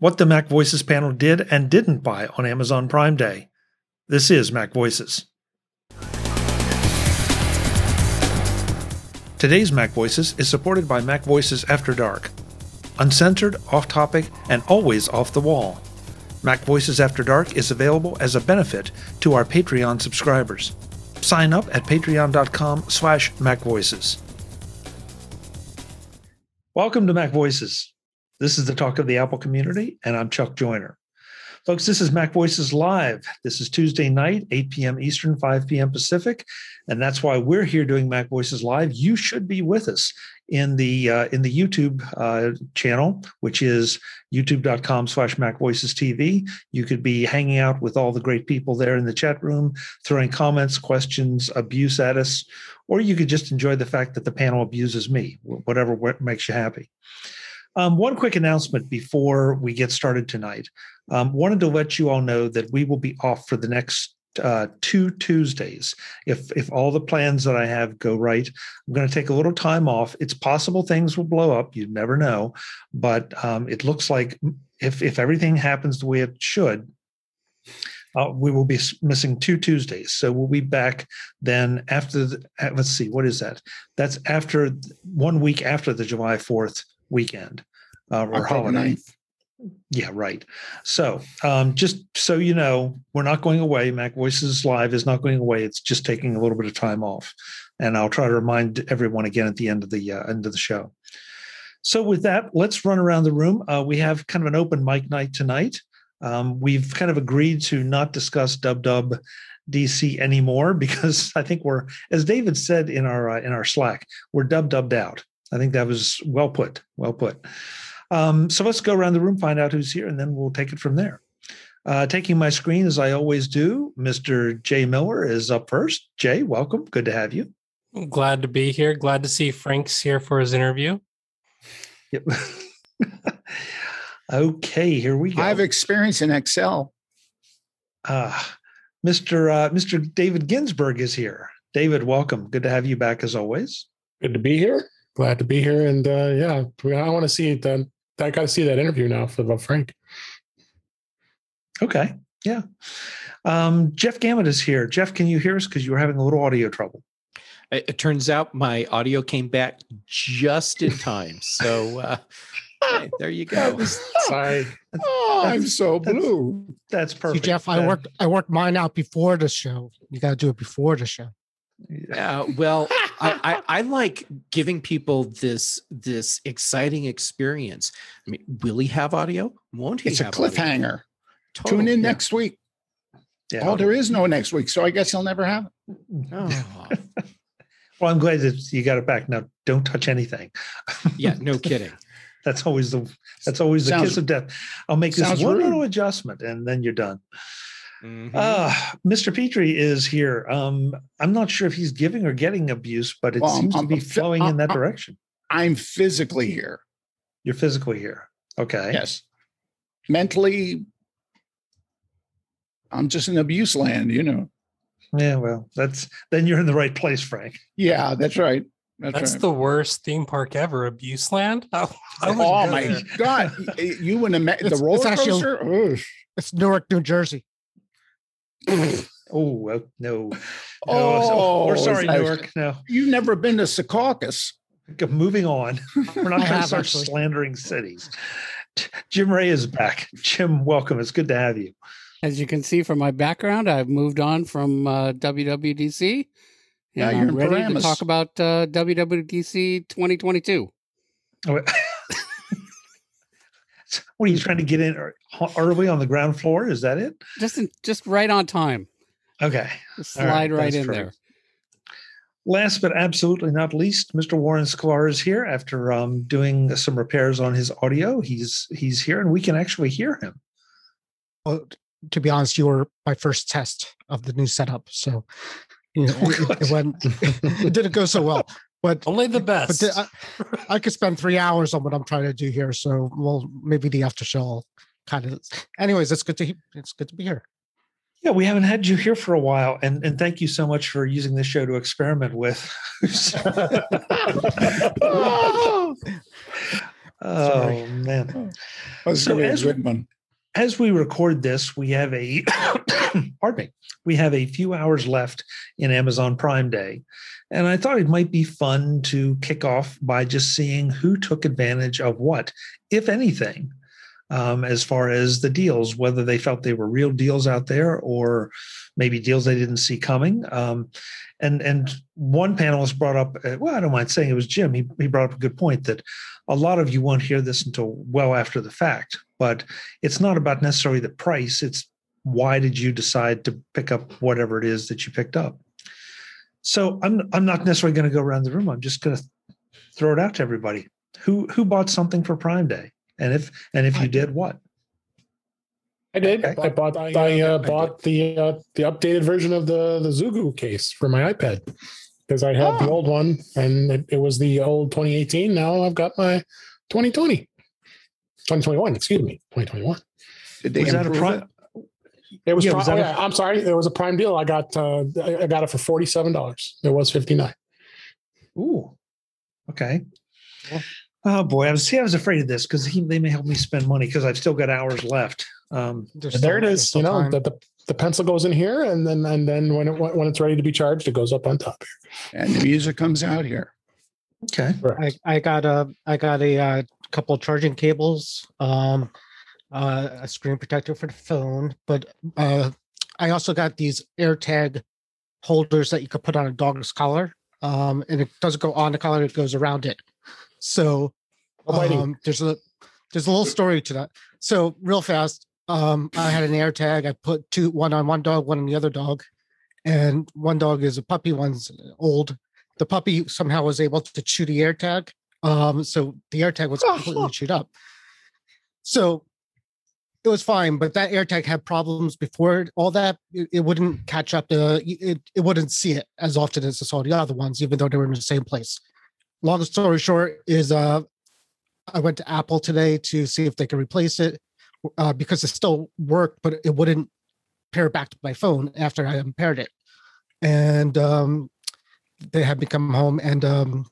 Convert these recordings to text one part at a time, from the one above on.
what the Mac Voices panel did and didn't buy on Amazon Prime Day. This is Mac Voices. Today's Mac Voices is supported by Mac Voices After Dark. Uncensored, off topic, and always off the wall. Mac Voices After Dark is available as a benefit to our Patreon subscribers. Sign up at patreon.com slash macvoices. Welcome to Mac Voices. This is the talk of the Apple community, and I'm Chuck Joiner. Folks, this is Mac Voices Live. This is Tuesday night, 8 p.m. Eastern, 5 p.m. Pacific, and that's why we're here doing Mac Voices Live. You should be with us in the uh, in the YouTube uh, channel, which is youtube.com slash Mac Voices TV. You could be hanging out with all the great people there in the chat room, throwing comments, questions, abuse at us, or you could just enjoy the fact that the panel abuses me, whatever makes you happy. Um, one quick announcement before we get started tonight. Um, wanted to let you all know that we will be off for the next uh, two Tuesdays. If if all the plans that I have go right, I'm going to take a little time off. It's possible things will blow up. You never know, but um, it looks like if if everything happens the way it should, uh, we will be missing two Tuesdays. So we'll be back then after. The, let's see, what is that? That's after one week after the July Fourth weekend uh, or holiday. 9th. Yeah, right. So, um, just so you know, we're not going away. Mac Voices Live is not going away. It's just taking a little bit of time off, and I'll try to remind everyone again at the end of the uh, end of the show. So, with that, let's run around the room. Uh, we have kind of an open mic night tonight. Um, we've kind of agreed to not discuss Dub Dub DC anymore because I think we're, as David said in our uh, in our Slack, we're dub dubbed out. I think that was well put. Well put. Um, so let's go around the room, find out who's here, and then we'll take it from there. Uh, taking my screen as I always do, Mr. Jay Miller is up first. Jay, welcome. Good to have you. Glad to be here. Glad to see Frank's here for his interview. Yep. okay, here we go. I have experience in Excel. Uh, Mr. Uh, Mr. David Ginsburg is here. David, welcome. Good to have you back as always. Good to be here glad to be here. And uh, yeah, I want to see that. I got to see that interview now for about Frank. Okay. Yeah. Um, Jeff Gamet is here. Jeff, can you hear us? Because you were having a little audio trouble. It, it, turns out my audio came back just in time. So uh, hey, there you go. Sorry. Oh, I'm so blue. That's, that's perfect. See, Jeff, I worked I worked mine out before the show. You got to do it before the show. Yeah, well, I, I, I, like giving people this this exciting experience. I mean, will he have audio? Won't he? It's a cliffhanger. Tune in yeah. next week. Yeah, oh, there is no next week, so I guess he'll never have it. Oh. well, I'm glad that you got it back. Now, don't touch anything. yeah, no kidding. that's always the that's always the sounds, kiss of death. I'll make this one rude. little adjustment, and then you're done. Mm-hmm. Uh, Mr. Petrie is here. Um, I'm not sure if he's giving or getting abuse, but it well, seems I'm, to be flowing in that direction. I'm physically here. You're physically here. Okay. Yes. Mentally, I'm just in abuse land, you know. Yeah, well, that's then you're in the right place, Frank. Yeah, that's right. That's, that's right. the worst theme park ever, Abuse Land. Oh, oh my there. god! You and the, the roller coaster? Actually, it's Newark, New Jersey. oh uh, no. Oh, we're sorry, Newark. No, you've never been to Secaucus. Moving on. We're not going to start actually. slandering cities. Jim Rea is back. Jim, welcome. It's good to have you. As you can see from my background, I've moved on from uh, WWDC. And yeah, I'm ready Paramus. to talk about uh, WWDC 2022. Oh, what are you trying to get in early on the ground floor? Is that it? Just in, just right on time. Okay. Just slide right, right in there. Last but absolutely not least, Mr. Warren Sklar is here after um, doing some repairs on his audio. He's he's here and we can actually hear him. Well, to be honest, you were my first test of the new setup, so you know, oh, it, it, went. it didn't go so well. But only the best. But I, I, could spend three hours on what I'm trying to do here. So, well, maybe the after show kind of. Anyways, it's good to it's good to be here. Yeah, we haven't had you here for a while, and and thank you so much for using this show to experiment with. Oh Sorry. man. So gonna be a as- good. As we record this, we have a pardon me. We have a few hours left in Amazon Prime Day. And I thought it might be fun to kick off by just seeing who took advantage of what, if anything, um, as far as the deals, whether they felt they were real deals out there or maybe deals they didn't see coming. Um, and and one panelist brought up, uh, well, I don't mind saying it was Jim. He, he brought up a good point that a lot of you won't hear this until well after the fact, but it's not about necessarily the price. It's why did you decide to pick up whatever it is that you picked up? So I'm I'm not necessarily going to go around the room. I'm just going to throw it out to everybody. Who who bought something for Prime Day, and if and if you did, what? I did. Okay. I bought. I, I, uh, I bought the uh, the updated version of the the Zugu case for my iPad because I had the Oh. old one and it, it was the old 2018. Now I've got my 2020, 2021. Excuse me, 2021. Did they Was that a improve prime? it? It was. Yeah, Prime, was that oh, yeah, I'm sorry. It was a prime deal. I got. Uh, I I got it for forty seven dollars. It was fifty nine. Ooh, okay. Yeah. Oh boy, I was see. I was afraid of this because they may help me spend money because I've still got hours left. Um, There's there it still- there's is. still You know, time. the, the the pencil goes in here, and then and then when it when it's ready to be charged, it goes up on top. Here, and the music comes out here. okay. I, I got a I got a, uh couple of charging cables, um, uh, a screen protector for the phone, but uh, I also got these AirTag holders that you could put on a dog's collar, um, and it doesn't go on the collar; it goes around it. So um, there's a there's a little story to that. So real fast, um, I had an AirTag. I put two one on one dog, one on the other dog, and one dog is a puppy, one's old. The puppy somehow was able to chew the AirTag, um, so the AirTag was completely chewed up. So it was fine, but that AirTag had problems before all that. It, it wouldn't catch up to it. It wouldn't see it as often as saw the other ones, even though they were in the same place. Long story short is, uh, I went to Apple today to see if they could replace it uh, because it still worked, but it wouldn't pair back to my phone after I unpaired it. And um, they had me come home and um,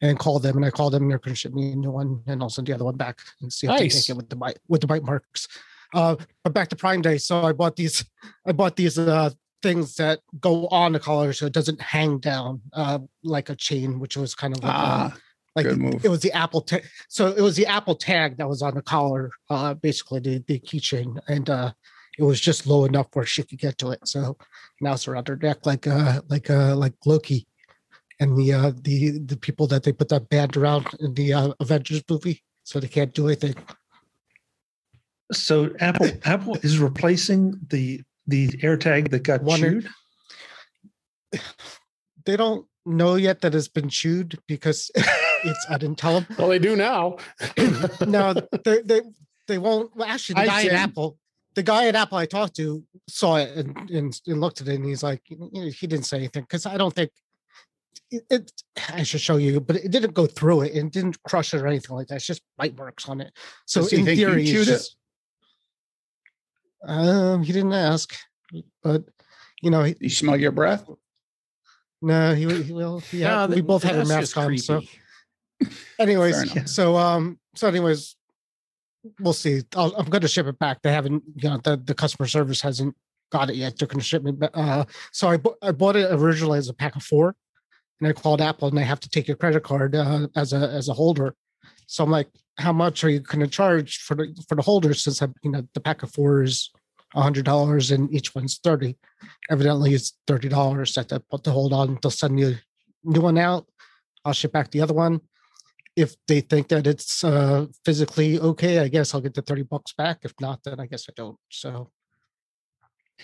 and call them, and I called them, and they're going to ship me a new one, and I'll send the other one back and see if they Nice. take it with the bite with the bite marks. Uh, but back to Prime Day, so I bought these. I bought these uh, things that go on the collar, so it doesn't hang down uh, like a chain, which was kind of like, uh, Ah, like good move. it was the Apple tag. So it was the Apple tag that was on the collar, uh, basically the the keychain, and uh, it was just low enough where she could get to it. So now it's around her neck, like uh, like uh, like Loki, and the uh, the the people that they put that band around in the uh, Avengers movie, so they can't do anything. So Apple Apple is replacing the the AirTag that got One- chewed. They don't know yet that it's been chewed because it's I didn't tell them. Well, they do now. no, they they they won't. Well, actually, the Hi, guy at Apple, the guy at Apple I talked to saw it and and, and looked at it, and he's like, you know, he didn't say anything because I don't think it, it. I should show you, but it didn't go through it and didn't crush it or anything like that. It's just bite marks on it. So Does he in think you theory, it's it? just- Um, he didn't ask, but you know, he, You smell your breath? no, he he will. Yeah, No, we both had our that's masks just on, so. anyways Fair so um so anyways we'll see I'll, i'm going to ship it back they haven't you know the, the customer service hasn't got it yet they're going to ship me back uh so i, bu- I bought it originally as a pack of four and i called apple and they have to take your credit card uh, as a as a holder so i'm like how much are you going to charge for the for the holder since i you know the pack of four is a hundred dollars and each one's 30 evidently it's 30 dollars that they put to hold on they'll send you a new one out i'll ship back the other one if they think that it's uh physically okay, I guess I'll get the 30 bucks back. If not, then I guess I don't. So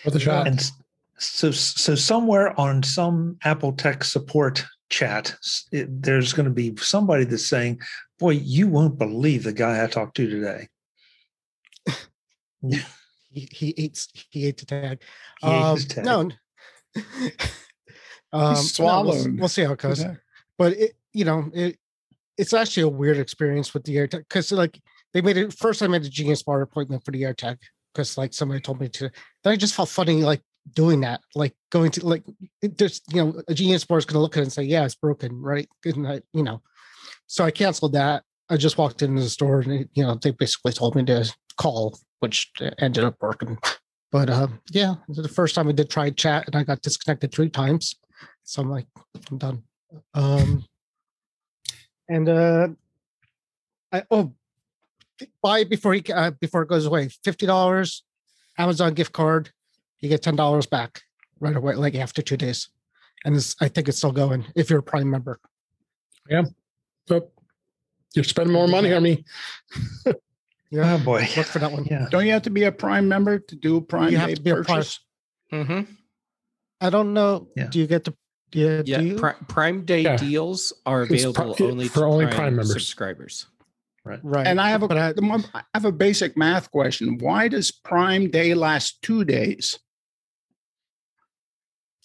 With a shot. And so so somewhere on some Apple tech support chat, it, there's going to be somebody that's saying, "Boy, you won't believe the guy I talked to today." he, he ate he ate the tag. He ate Um, his tag. No. um, no, we'll, we'll see how it goes. Yeah. But it, you know, it it's actually a weird experience with the AirTag because like they made it first. I made a Genius Bar appointment for the AirTag because like somebody told me to. Then I just felt funny like doing that, like going to like just you know a Genius Bar is going to look at it and say, yeah, it's broken, right? And I, you know, so I canceled that. I just walked into the store and you know they basically told me to call, which ended up working. But uh, yeah, the first time I did try chat and I got disconnected three times, so I'm like, I'm done. Um, and uh, I oh, buy before he uh, before it goes away. Fifty dollars, Amazon gift card, you get ten dollars back right away, like after two days. And this, I think it's still going if you're a Prime member. Yeah, so you're spending more money on me. Yeah, Oh boy. look for that one. Yeah. Don't you have to be a Prime member to do a Prime You have Day to be a Prime- purchase? hmm I don't know. Yeah. Do you get to? Yeah. Yeah, do you? Pri- Prime Day Yeah. deals are It's pri- available only for to only Prime, Prime members. subscribers. right. Right. And I have a but I, I have a basic math question. Why does Prime Day last two days?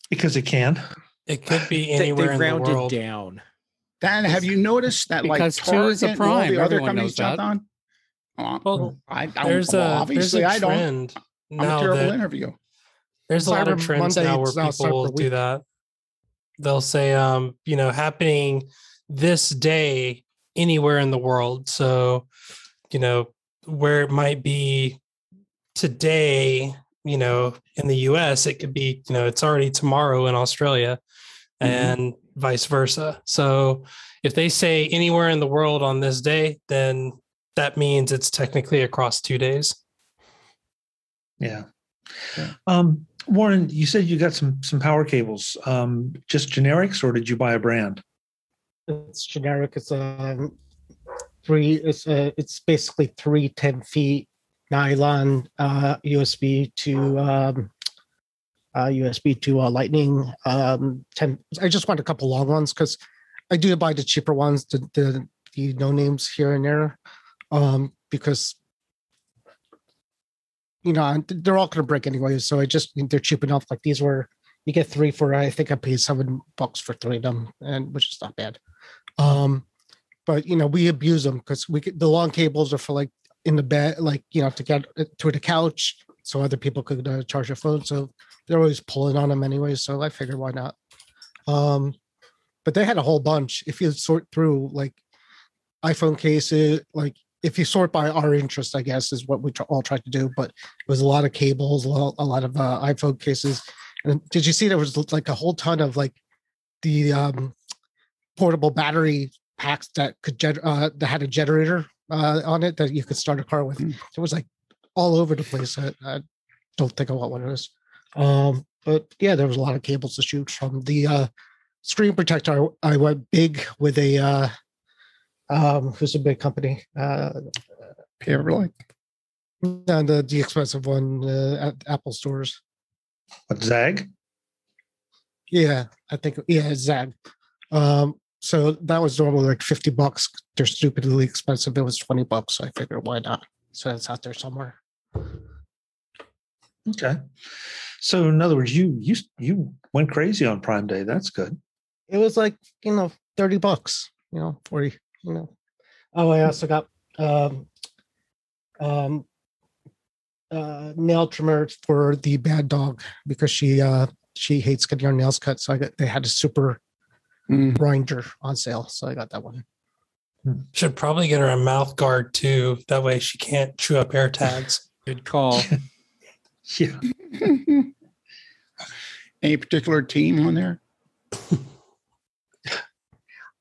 Because it can. It could be They, anywhere they in the rounded world. down. Dan, have you noticed that like Because two is a Target and all Prime. the other Everyone companies knows jumped that. on? Oh, Well, I, I There's well, a there's obviously a I don't. I'm a terrible that interview. there's a lot of trends Monday, now where it's people Cyber do Week. that. They'll say, um, you know, happening this day anywhere in the world. So, you know, where it might be today, you know, in the US, it could be, you know, it's already tomorrow in Australia Mhm. and vice versa. So if they say anywhere in the world on this day, then that means it's technically across two days. Yeah. Yeah. Um, Warren, you said you got some some power cables. Um, just generics, or did you buy a brand? it's generic. It's um three. It's uh, it's basically three 10 feet nylon uh, USB to um, uh, USB to uh, Lightning. Um, ten. I just want a couple long ones because I do buy the cheaper ones, the the, the no names here and there, um, because you know they're all going to break anyway. So I just they're cheap enough. Like these were. You get three for I think I paid seven bucks for three of them, and which is not bad. Um, but you know, we abuse them because we the long cables are for like in the bed, like you know, to get to the couch, so other people could uh, charge their phone. So they're always pulling on them anyway. So I figured why not. Um, but they had a whole bunch. If you sort through like iPhone cases, like if you sort by our interest, I guess is what we all tried to do. But it was a lot of cables, a lot, a lot of uh, iPhone cases. And did you see there was like a whole ton of like the um portable battery packs that could gen- uh, that had a generator uh, on it that you could start a car with. Mm. It was like all over the place. I, I don't think I want one of those. Um, but yeah, there was a lot of cables to shoot from the uh, screen protector. I, I went big with a uh, um, who's a big company. Uh, Paperlike. and the, the expensive one uh, at Apple stores. What Zagg? Yeah, I think yeah, Zagg. Um, so that was normally like 50 bucks. They're stupidly expensive. It was 20 bucks. So I figured why not? So it's out there somewhere. Okay. So in other words, you you you went crazy on Prime Day. That's good. It was like, you know, 30 bucks, you know, 40, you know. Oh, I also got um um uh nail trimmer for the bad dog because she uh she hates getting her nails cut. So I got they had a super Mm. grinder on sale. So I got that one. Should probably get her a mouth guard too. That way she can't chew up air tags. Good call. Yeah. Any particular team on there?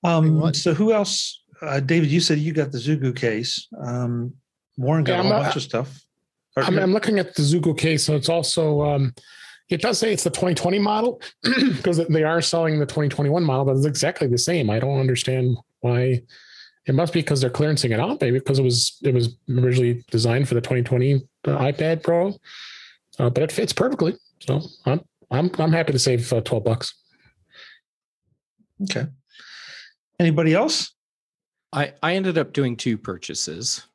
Um, so who else? Uh, David, you said you got the Zugu case. Um, Warren got Yeah, a whole I'm, uh, bunch of stuff. I'm, I'm looking at the Zugu case, so it's also um, it does say it's the 2020 model because they are selling the 2021 model, but it's exactly the same. I don't understand why. It must be because they're clearancing it out, maybe because it was it was originally designed for the 2020 iPad Pro, uh, but it fits perfectly. So I'm I'm I'm happy to save uh, 12 bucks. okay. Anybody else? I, I ended up doing two purchases.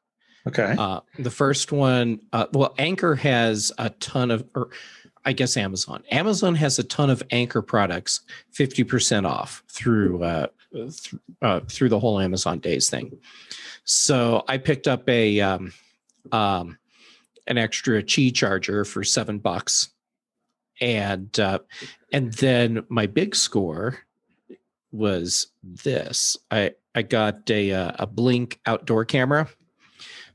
Okay. Uh, the first one, uh, well, Anker has a ton of, or I guess Amazon. Amazon has a ton of Anker products, fifty percent off through uh, th- uh, through the whole Amazon Days thing. So I picked up a um, um, an extra Qi charger for seven bucks, and uh, and then my big score was this. I I got a uh, a Blink outdoor camera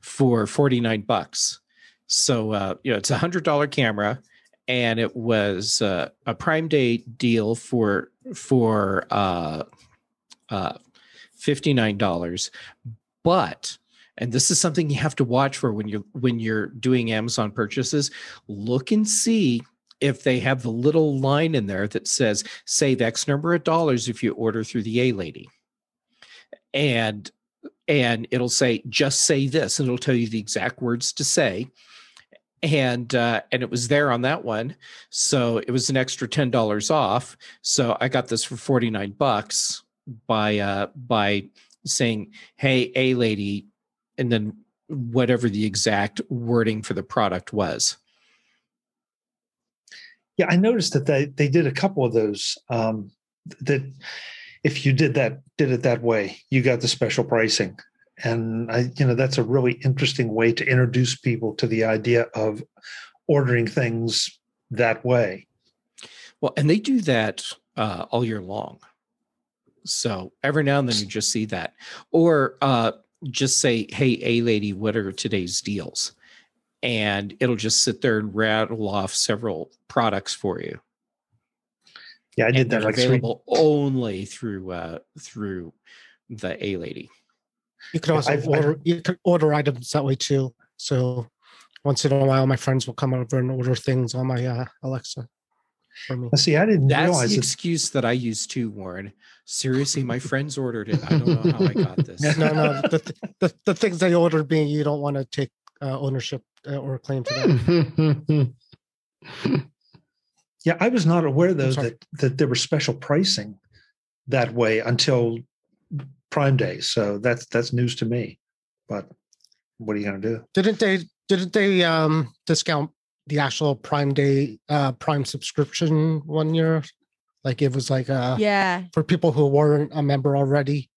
for 49 bucks. So uh, you know, it's a hundred dollar camera, and it was uh, a Prime Day deal for for uh, uh, fifty nine dollars. But and this is something you have to watch for when you're when you're doing Amazon purchases. Look and see if they have the little line in there that says save X number of dollars if you order through the A lady. And and it'll say just say this and it'll tell you the exact words to say and uh, and it was there on that one. So it was an extra $10 off. So i got this for 49 bucks by uh by saying hey a lady and then whatever the exact wording for the product was. Yeah i noticed that they they did a couple of those um that if you did that did it that way you got the special pricing and i you know that's a really interesting way to introduce people to the idea of ordering things that way. Well and they do that uh, all year long. So every now and then you just see that. Or uh, just say hey a lady what are today's deals? And it'll just sit there and rattle off several products for you. Yeah i did that like available three. only through uh through the a lady you could also I've, order I've, you could order items that way too. So once in a while, my friends will come over and order things on my uh, Alexa for me. See, I didn't That's realize the it. excuse that I use too, Warren. Seriously, my friends ordered it. I don't know how I got this. no, no, the, the, the things they ordered me, you don't want to take uh, ownership uh, or claim to them. yeah, I was not aware though that that there was special pricing that way until Prime Day. So that's that's news to me. But what are you going to do? Didn't they didn't they um, discount the actual Prime Day uh, Prime subscription one year? Like it was like uh yeah for people who weren't a member already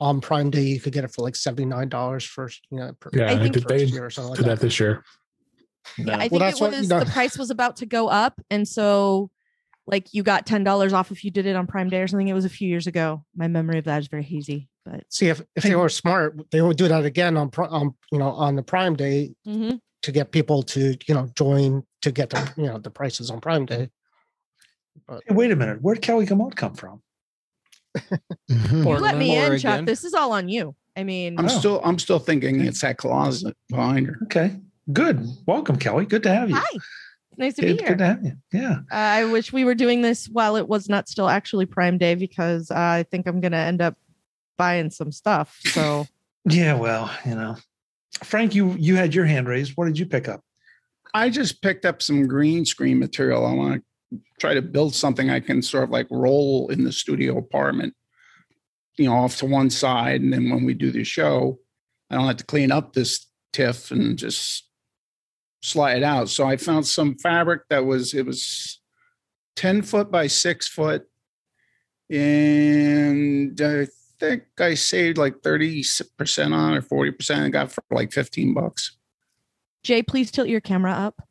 on Prime Day, you could get it for like seventy nine dollars first. You know, per, yeah, I think they year or something like that, that this year. Yeah, I think well, it was you know, the price was about to go up, and so like you got ten dollars off if you did it on Prime Day or something. It was a few years ago. My memory of that is very hazy. But see, if, if they were smart, they would do that again on on you know on the Prime Day mm-hmm. to get people to you know join to get the you know the prices on Prime Day. But, hey, wait a minute, where'd Kelly Guimont come from? you let me in, Chuck. This is all on you. I mean, I'm oh. still I'm still thinking it's that closet behind her. Okay, good. Welcome, Kelly. Good to have you. Hi. Nice to good, be here. Good to have you. Yeah. Uh, I wish we were doing this while it was not still actually Prime Day because uh, I think I'm going to end up buying some stuff. So yeah, well, you know, Frank, you you had your hand raised. What did you pick up? I just picked up some green screen material. I want to try to build something I can sort of like roll in the studio apartment, you know, off to one side, and then when we do the show, I don't have to clean up this tiff and just slide it out. So I found some fabric that was it was ten foot by six foot, and I think I saved like 30% on or 40% and got for like 15 bucks. Jay, please tilt your camera up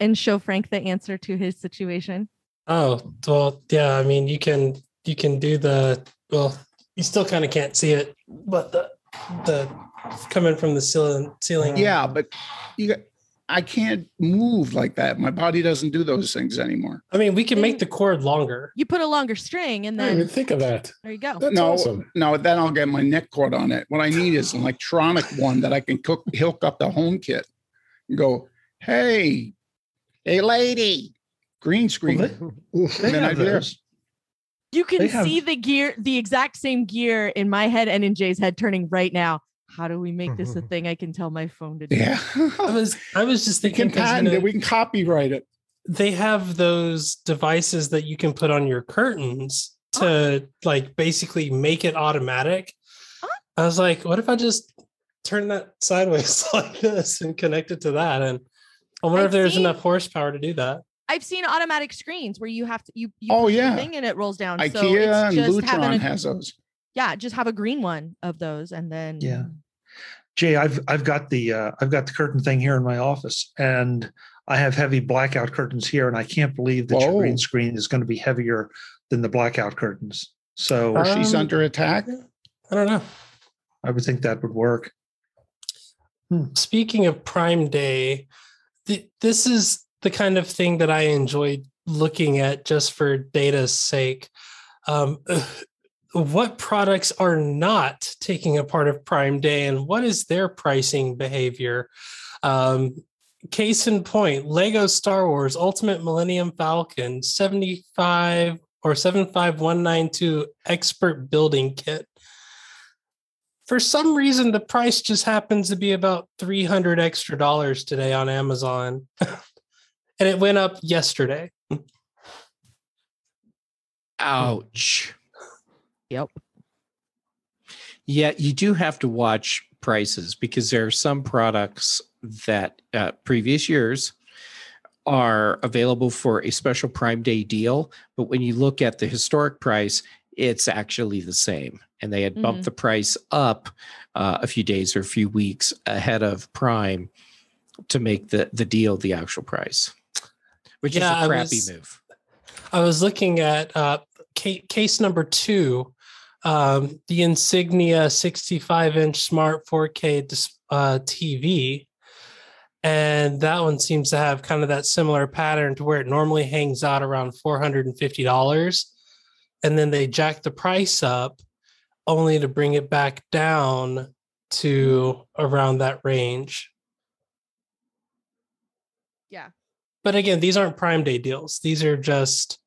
and show Frank the answer to his situation. Oh, well, yeah, I mean, you can you can do the well, you still kind of can't see it, but the the coming from the ceiling ceiling. Yeah, but you got I can't move like that. My body doesn't do those things anymore. I mean, we can make mm. the cord longer. You put a longer string and then I didn't even think of that. There you go. That's no, awesome. no, then I'll get my neck cord on it. What I need is an electronic one that I can cook, hook up the home kit and go, hey, hey, lady, green screen. Well, they, they have those. You can see the gear, the exact same gear in my head and in Jay's head turning right now how do we make this a thing I can tell my phone to do? Yeah. I was I was just thinking we can patent you know, it, we can copyright it. They have those devices that you can put on your curtains to oh. like basically make it automatic. Oh. I was like, what if I just turn that sideways like this and connect it to that? And I wonder I've if there's seen, enough horsepower to do that. I've seen automatic screens where you have to you, you oh yeah thing and it rolls down. IKEA so and Lutron a, has those. Yeah, just have a green one of those and then yeah. Jay, I've I've got the uh, I've got the curtain thing here in my office, and I have heavy blackout curtains here, and I can't believe that Whoa. your green screen is going to be heavier than the blackout curtains. So or she's Um, under attack. I don't know. I would think that would work. Speaking of Prime Day, th- this is the kind of thing that I enjoy looking at just for data's sake. Um, what products are not taking a part of Prime Day and what is their pricing behavior? Um, case in point, Lego Star Wars Ultimate Millennium Falcon 75 or 75192 Expert Building Kit for some reason the price just happens to be about 300 extra dollars today on amazon and it went up yesterday Ouch. Yep. Yeah, you do have to watch prices because there are some products that uh, previous years are available for a special Prime Day deal, but when you look at the historic price, it's actually the same. And they had bumped Mhm. the price up uh, a few days or a few weeks ahead of Prime to make the the deal the actual price, which Yeah, is a crappy was- move. i was looking at uh, ca- case number two um, the insignia 65 inch smart 4k uh, tv and that one seems to have kind of that similar pattern to where it normally hangs out around $450 and then they jack the price up only to bring it back down to around that range. Yeah. but again these aren't prime day deals. These are just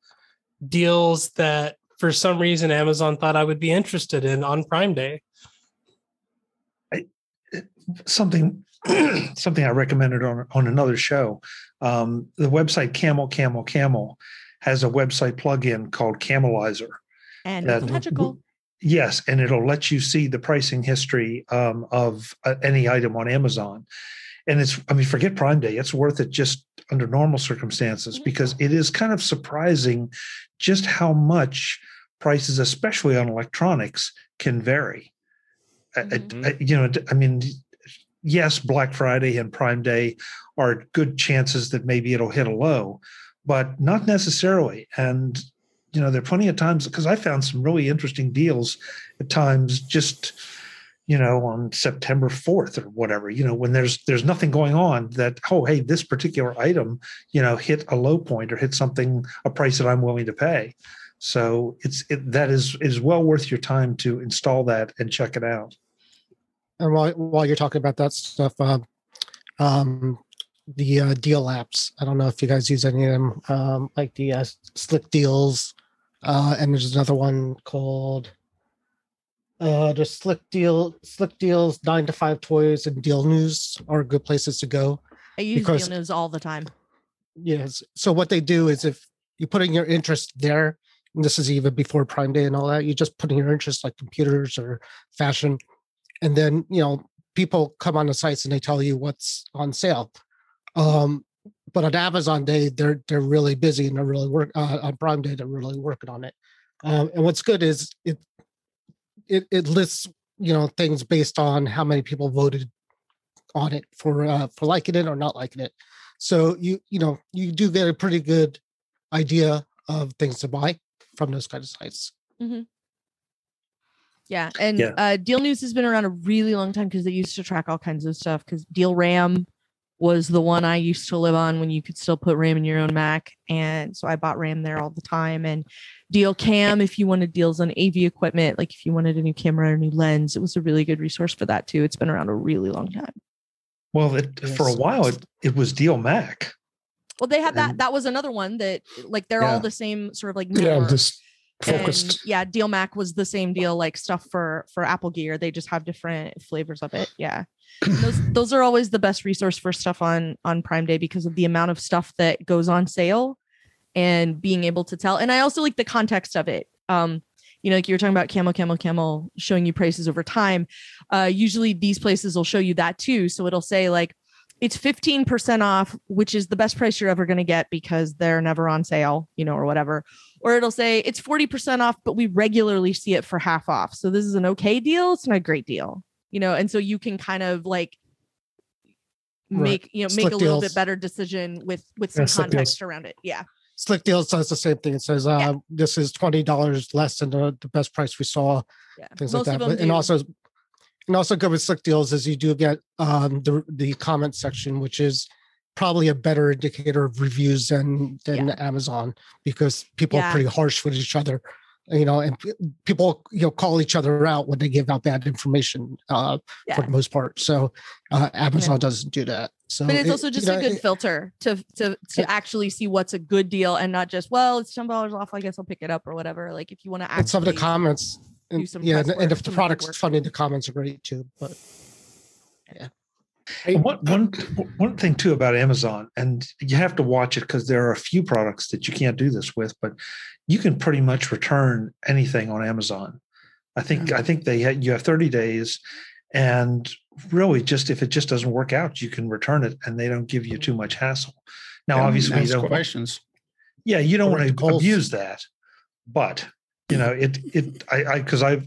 deals that for some reason amazon thought i would be interested in on prime day something something I recommended on on another show. Um, the website Camel Camel Camel has a website plugin called Camelizer. And That- it's magical. Yes, and it'll let you see the pricing history um, of uh, any item on Amazon. And it's, I mean, forget Prime Day. It's worth it just under normal circumstances Mhm. because it is kind of surprising just how much prices, especially on electronics, can vary. I- I-. I- you know, I mean, yes, Black Friday and Prime Day are good chances that maybe it'll hit a low, but not necessarily. And you know, there are plenty of times because I found some really interesting deals at times just you know on September 4th or whatever, you know, when there's there's nothing going on that oh hey, this particular item, you know, hit a low point or hit something a price that I'm willing to pay. So it's it, that is is well worth your time to install that and check it out. And while while you're talking about that stuff, um, um, the uh, deal apps. I don't know if you guys use any of them, um, like the uh, Slick Deals, uh, and there's another one called uh, the Slick Deal, Slick Deals, Nine to Five Toys, and Deal News are good places to go. I use because- deal news all the time. Yes. So what they do is if you put in your interest there, and this is even before Prime Day and all that, you just put in your interest like computers or fashion, and then you know people come on the sites and they tell you what's on sale. Um, but on Amazon Day, they're they're really busy and they're really work uh, on Prime Day. They're really working on it. Um, and what's good is it it it lists you know things based on how many people voted on it for uh, for liking it or not liking it. So you you know you do get a pretty good idea of things to buy from those kind of sites. Yeah, and Yeah. Uh, Deal News has been around a really long time because they used to track all kinds of stuff. Because Deal RAM was the one I used to live on when you could still put RAM in your own Mac, and so I bought RAM there all the time. And Deal Cam, if you wanted deals on AV equipment, like if you wanted a new camera or a new lens, it was a really good resource for that too. It's been around a really long time. Well, it, for a while it, it was Deal Mac. Well, they had that. And- That was another one that like they're Yeah. all the same sort of like Yeah, network. Just And, yeah, Deal Mac was the same deal, like stuff for for Apple Gear. They just have different flavors of it. Yeah, those those are always the best resource for stuff on on Prime Day because of the amount of stuff that goes on sale and being able to tell. And I also like the context of it. Um, you know, like you were talking about Camel, Camel, Camel showing you prices over time. Uh, usually these places will show you that too. So it'll say like it's 15% off, which is the best price you're ever going to get because they're never on sale, you know, or whatever. Or it'll say it's 40% off, but we regularly see it for half off. So this is an okay deal. It's not a great deal, you know, and so you can kind of like Right. make, you know, make Slick a little deals. bit better decision with with some slick context around it. Yeah. Slick Deals does the same thing. It says uh, this is twenty dollars less than the, the best price we saw. Yeah. Things Most like that. But, and also, and also good with Slick Deals is you do get um, the the comment section, which is probably a better indicator of reviews than than Amazon because people Yeah. are pretty harsh with each other. You know, and people you know call each other out when they give out bad information uh, Yeah. for the most part. So uh, Amazon doesn't do that. So, but it's it- also you just know, a good it- filter to to to actually see what's a good deal and not just well it's ten dollars off I guess I'll pick it up or whatever like if you want to and some of the comments do and, some yeah and, and if the product's funny the comments are great too but One, uh, one, one thing too about Amazon, and you have to watch it because there are a few products that you can't do this with, but you can pretty much return anything on Amazon. I think I think they had, you have 30 days, and really just if it just doesn't work out, you can return it, and they don't give you too much hassle. Now, And obviously, you don't, questions. yeah, you don't want to calls. abuse that, but you know, it it I I because I've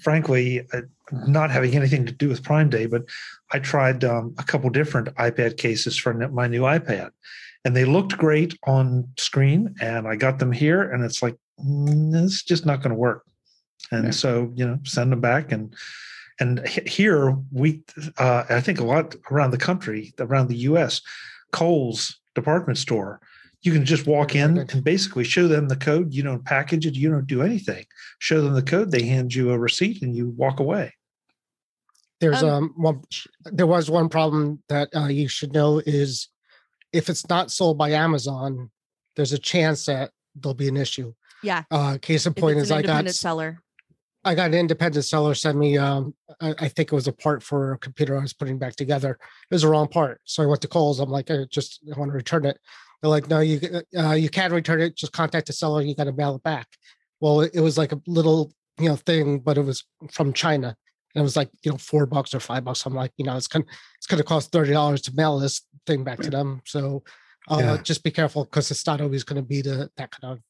frankly uh, not having anything to do with Prime Day, but I tried um, a couple different iPad cases for my new iPad, and they looked great on screen, and I got them here, and it's like mm, it's just not going to work, and Yeah. so you know, send them back and. And here we, uh, I think a lot around the country, around the U.S., Kohl's department store, you can just walk in and basically show them the code. You don't package it. You don't do anything. Show them the code. They hand you a receipt and you walk away. there's Um, um one there was one problem that uh, you should know is if it's not sold by amazon there's a chance that there'll be an issue yeah uh case in point is i got independent seller I got an independent seller send me um I, I think it was a part for a computer I was putting back together. It was the wrong part. So I went to Kohl's. I'm like, I just I want to return it. They're like, no, you uh, you can't return it. Just contact the seller. You got to mail it back. Well, it, it was like a little you know thing, but it was from China. And it was like you know four bucks or five bucks. I'm like, you know, it's gonna it's gonna cost thirty dollars to mail this thing back to them. So uh, Yeah. just be careful because it's not always going to be the that kind of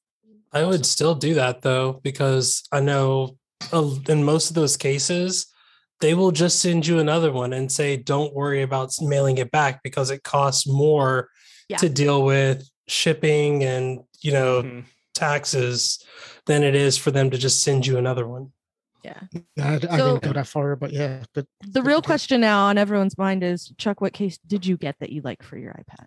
I would still do that though, because I know uh, in most of those cases, they will just send you another one and say, don't worry about mailing it back because it costs more Yeah. to deal with shipping and, you know, Mhm. taxes than it is for them to just send you another one. yeah I, I So- didn't go that far, but yeah, but the real Okay. question now on everyone's mind is Chuck what case did you get that you like for your iPad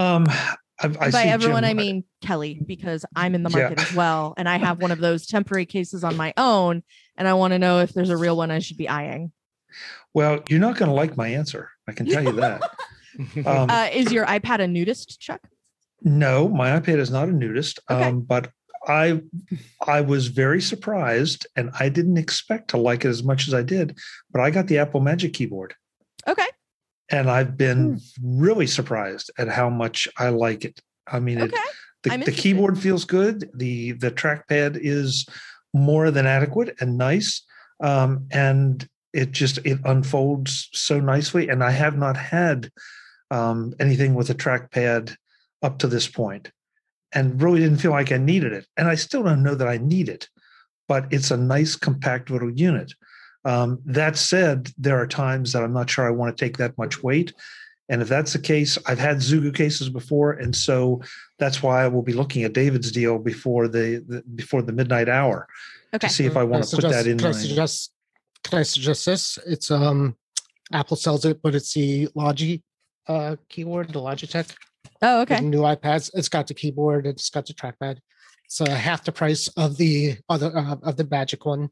Um, I, I by see everyone Jim- I mean Kelly because I'm in the Yeah. market as well and I have one of those temporary cases on my own and I want to know if there's a real one I should be eyeing Well, you're not going to like my answer. I can tell you that. Um, uh, is your iPad a nudist Chuck no, my iPad is not a nudist. Okay. Um, but I, I was very surprised, and I didn't expect to like it as much as I did. But I got the Apple Magic Keyboard, okay and I've been Hmm. really surprised at how much I like it. I mean, it, the, the keyboard feels good the the trackpad is more than adequate and nice um, and it just it unfolds so nicely and i have not had um, anything with a trackpad up to this point and really didn't feel like i needed it and i still don't know that i need it but it's a nice compact little unit um, that said there are times that i'm not sure i want to take that much weight and if that's the case i've had zugu cases before and so that's why I will be looking at David's deal before the, the before the midnight hour okay to see if I want to put that in. Can I my- suggest? Can I suggest this? It's um, Apple sells it, but it's the Logi uh keyboard, the Logitech. oh okay New iPads. It's got the keyboard. It's got the trackpad. It's uh, half the price of the other uh, of the Magic one.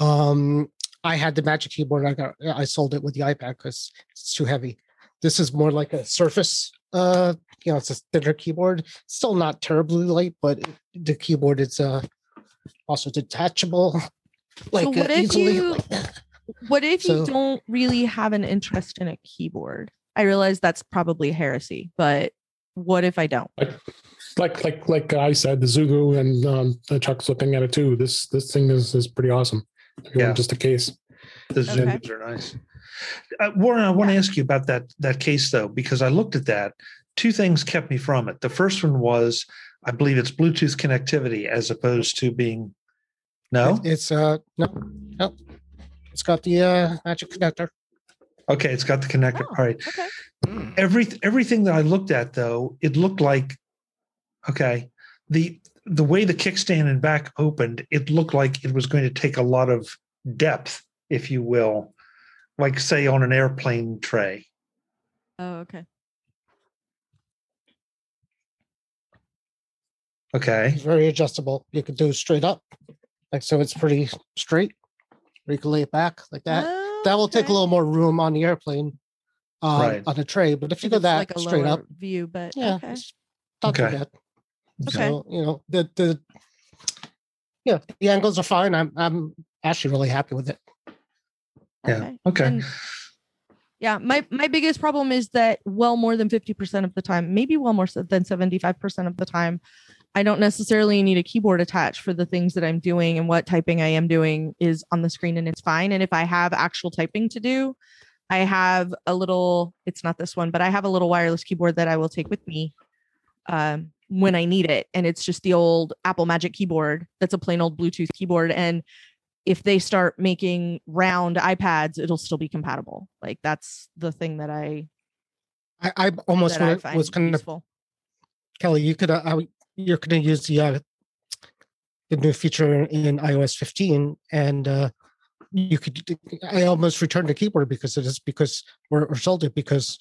Um, I had the Magic keyboard. I got I sold it with the iPad because it's too heavy. This is more like a Surface. Uh, you know, it's a thinner keyboard. Still not terribly light, but the keyboard is uh also detachable. Like what uh, if easily. you- what if So- you don't really have an interest in a keyboard I realize that's probably heresy but what if I don't like like like I said, the Zugu and um, Chuck's looking at it too. This this thing is is pretty awesome. If you want Yeah. just a case. The Okay. Are nice. Uh, Warren, I want to ask you about that that case though, because I looked at that. Two things kept me from it. The first one was, I believe it's Bluetooth connectivity as opposed to being. No, It- It's uh no no. It's got the uh Magic connector. Okay, it's got the connector. Oh. All right. okay hmm. Every everything that I looked at though, it looked like Okay. The the way the kickstand and back opened, it looked like it was going to take a lot of depth, if you will, like say on an airplane tray. Oh, okay. Okay. It's very adjustable. You could do straight up, like so. It's pretty straight. Or you can lay it back like that. Oh, that will take a little more room on the airplane, uh, Right. on a tray. But if you If go that like a straight up, view, but yeah, okay. it's not Okay. too bad. Okay. So you know the the yeah the angles are fine. I'm I'm actually really happy with it. Yeah. Okay. And yeah, my my biggest problem is that well more than 50% of the time, maybe well more than 75% of the time, I don't necessarily need a keyboard attached for the things that I'm doing and what typing I am doing is on the screen and it's fine. And if I have actual typing to do, I have a little, it's not this one, but I have a little wireless keyboard that I will take with me um, when I need it. And it's just the old Apple Magic keyboard that's a plain old Bluetooth keyboard. And if they start making round iPads, it'll still be compatible. Like that's the thing that I I, I almost that I find was kind of. Kelly. You could uh, I, you're going to use the uh, the new feature in iOS 15, and uh, you could. I almost returned the keyboard because it is because or, or sold it because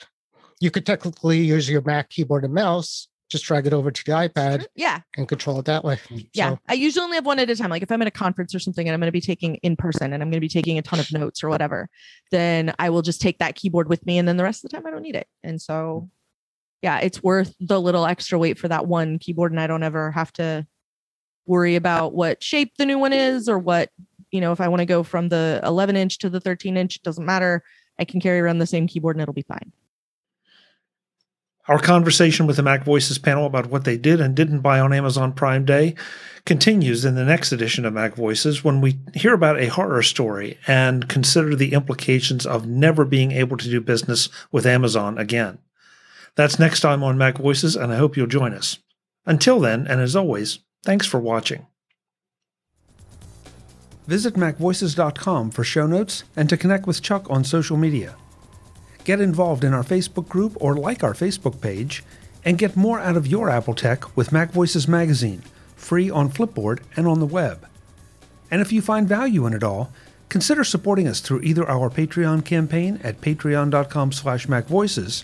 you could technically use your Mac keyboard and mouse, just drag it over to the iPad Yeah, and control it that way. yeah. So, I usually only have one at a time. Like if I'm at a conference or something and I'm going to be taking in person and I'm going to be taking a ton of notes or whatever, then I will just take that keyboard with me, and then the rest of the time I don't need it. And so, yeah, it's worth the little extra weight for that one keyboard, and I don't ever have to worry about what shape the new one is or what you know if I want to go from the 11 inch to the 13 inch. It doesn't matter. I can carry around the same keyboard and it'll be fine. Our conversation with the Mac Voices panel about what they did and didn't buy on Amazon Prime Day continues in the next edition of Mac Voices when we hear about a horror story and consider the implications of never being able to do business with Amazon again. That's next time on Mac Voices, and I hope you'll join us. Until then, and as always, thanks for watching. Visit MacVoices.com for show notes and to connect with Chuck on social media get involved in our Facebook group or like our Facebook page, and get more out of your Apple tech with Mac Voices Magazine, free on Flipboard and on the web. And if you find value in it all, consider supporting us through either our Patreon campaign at patreon.com slash macvoices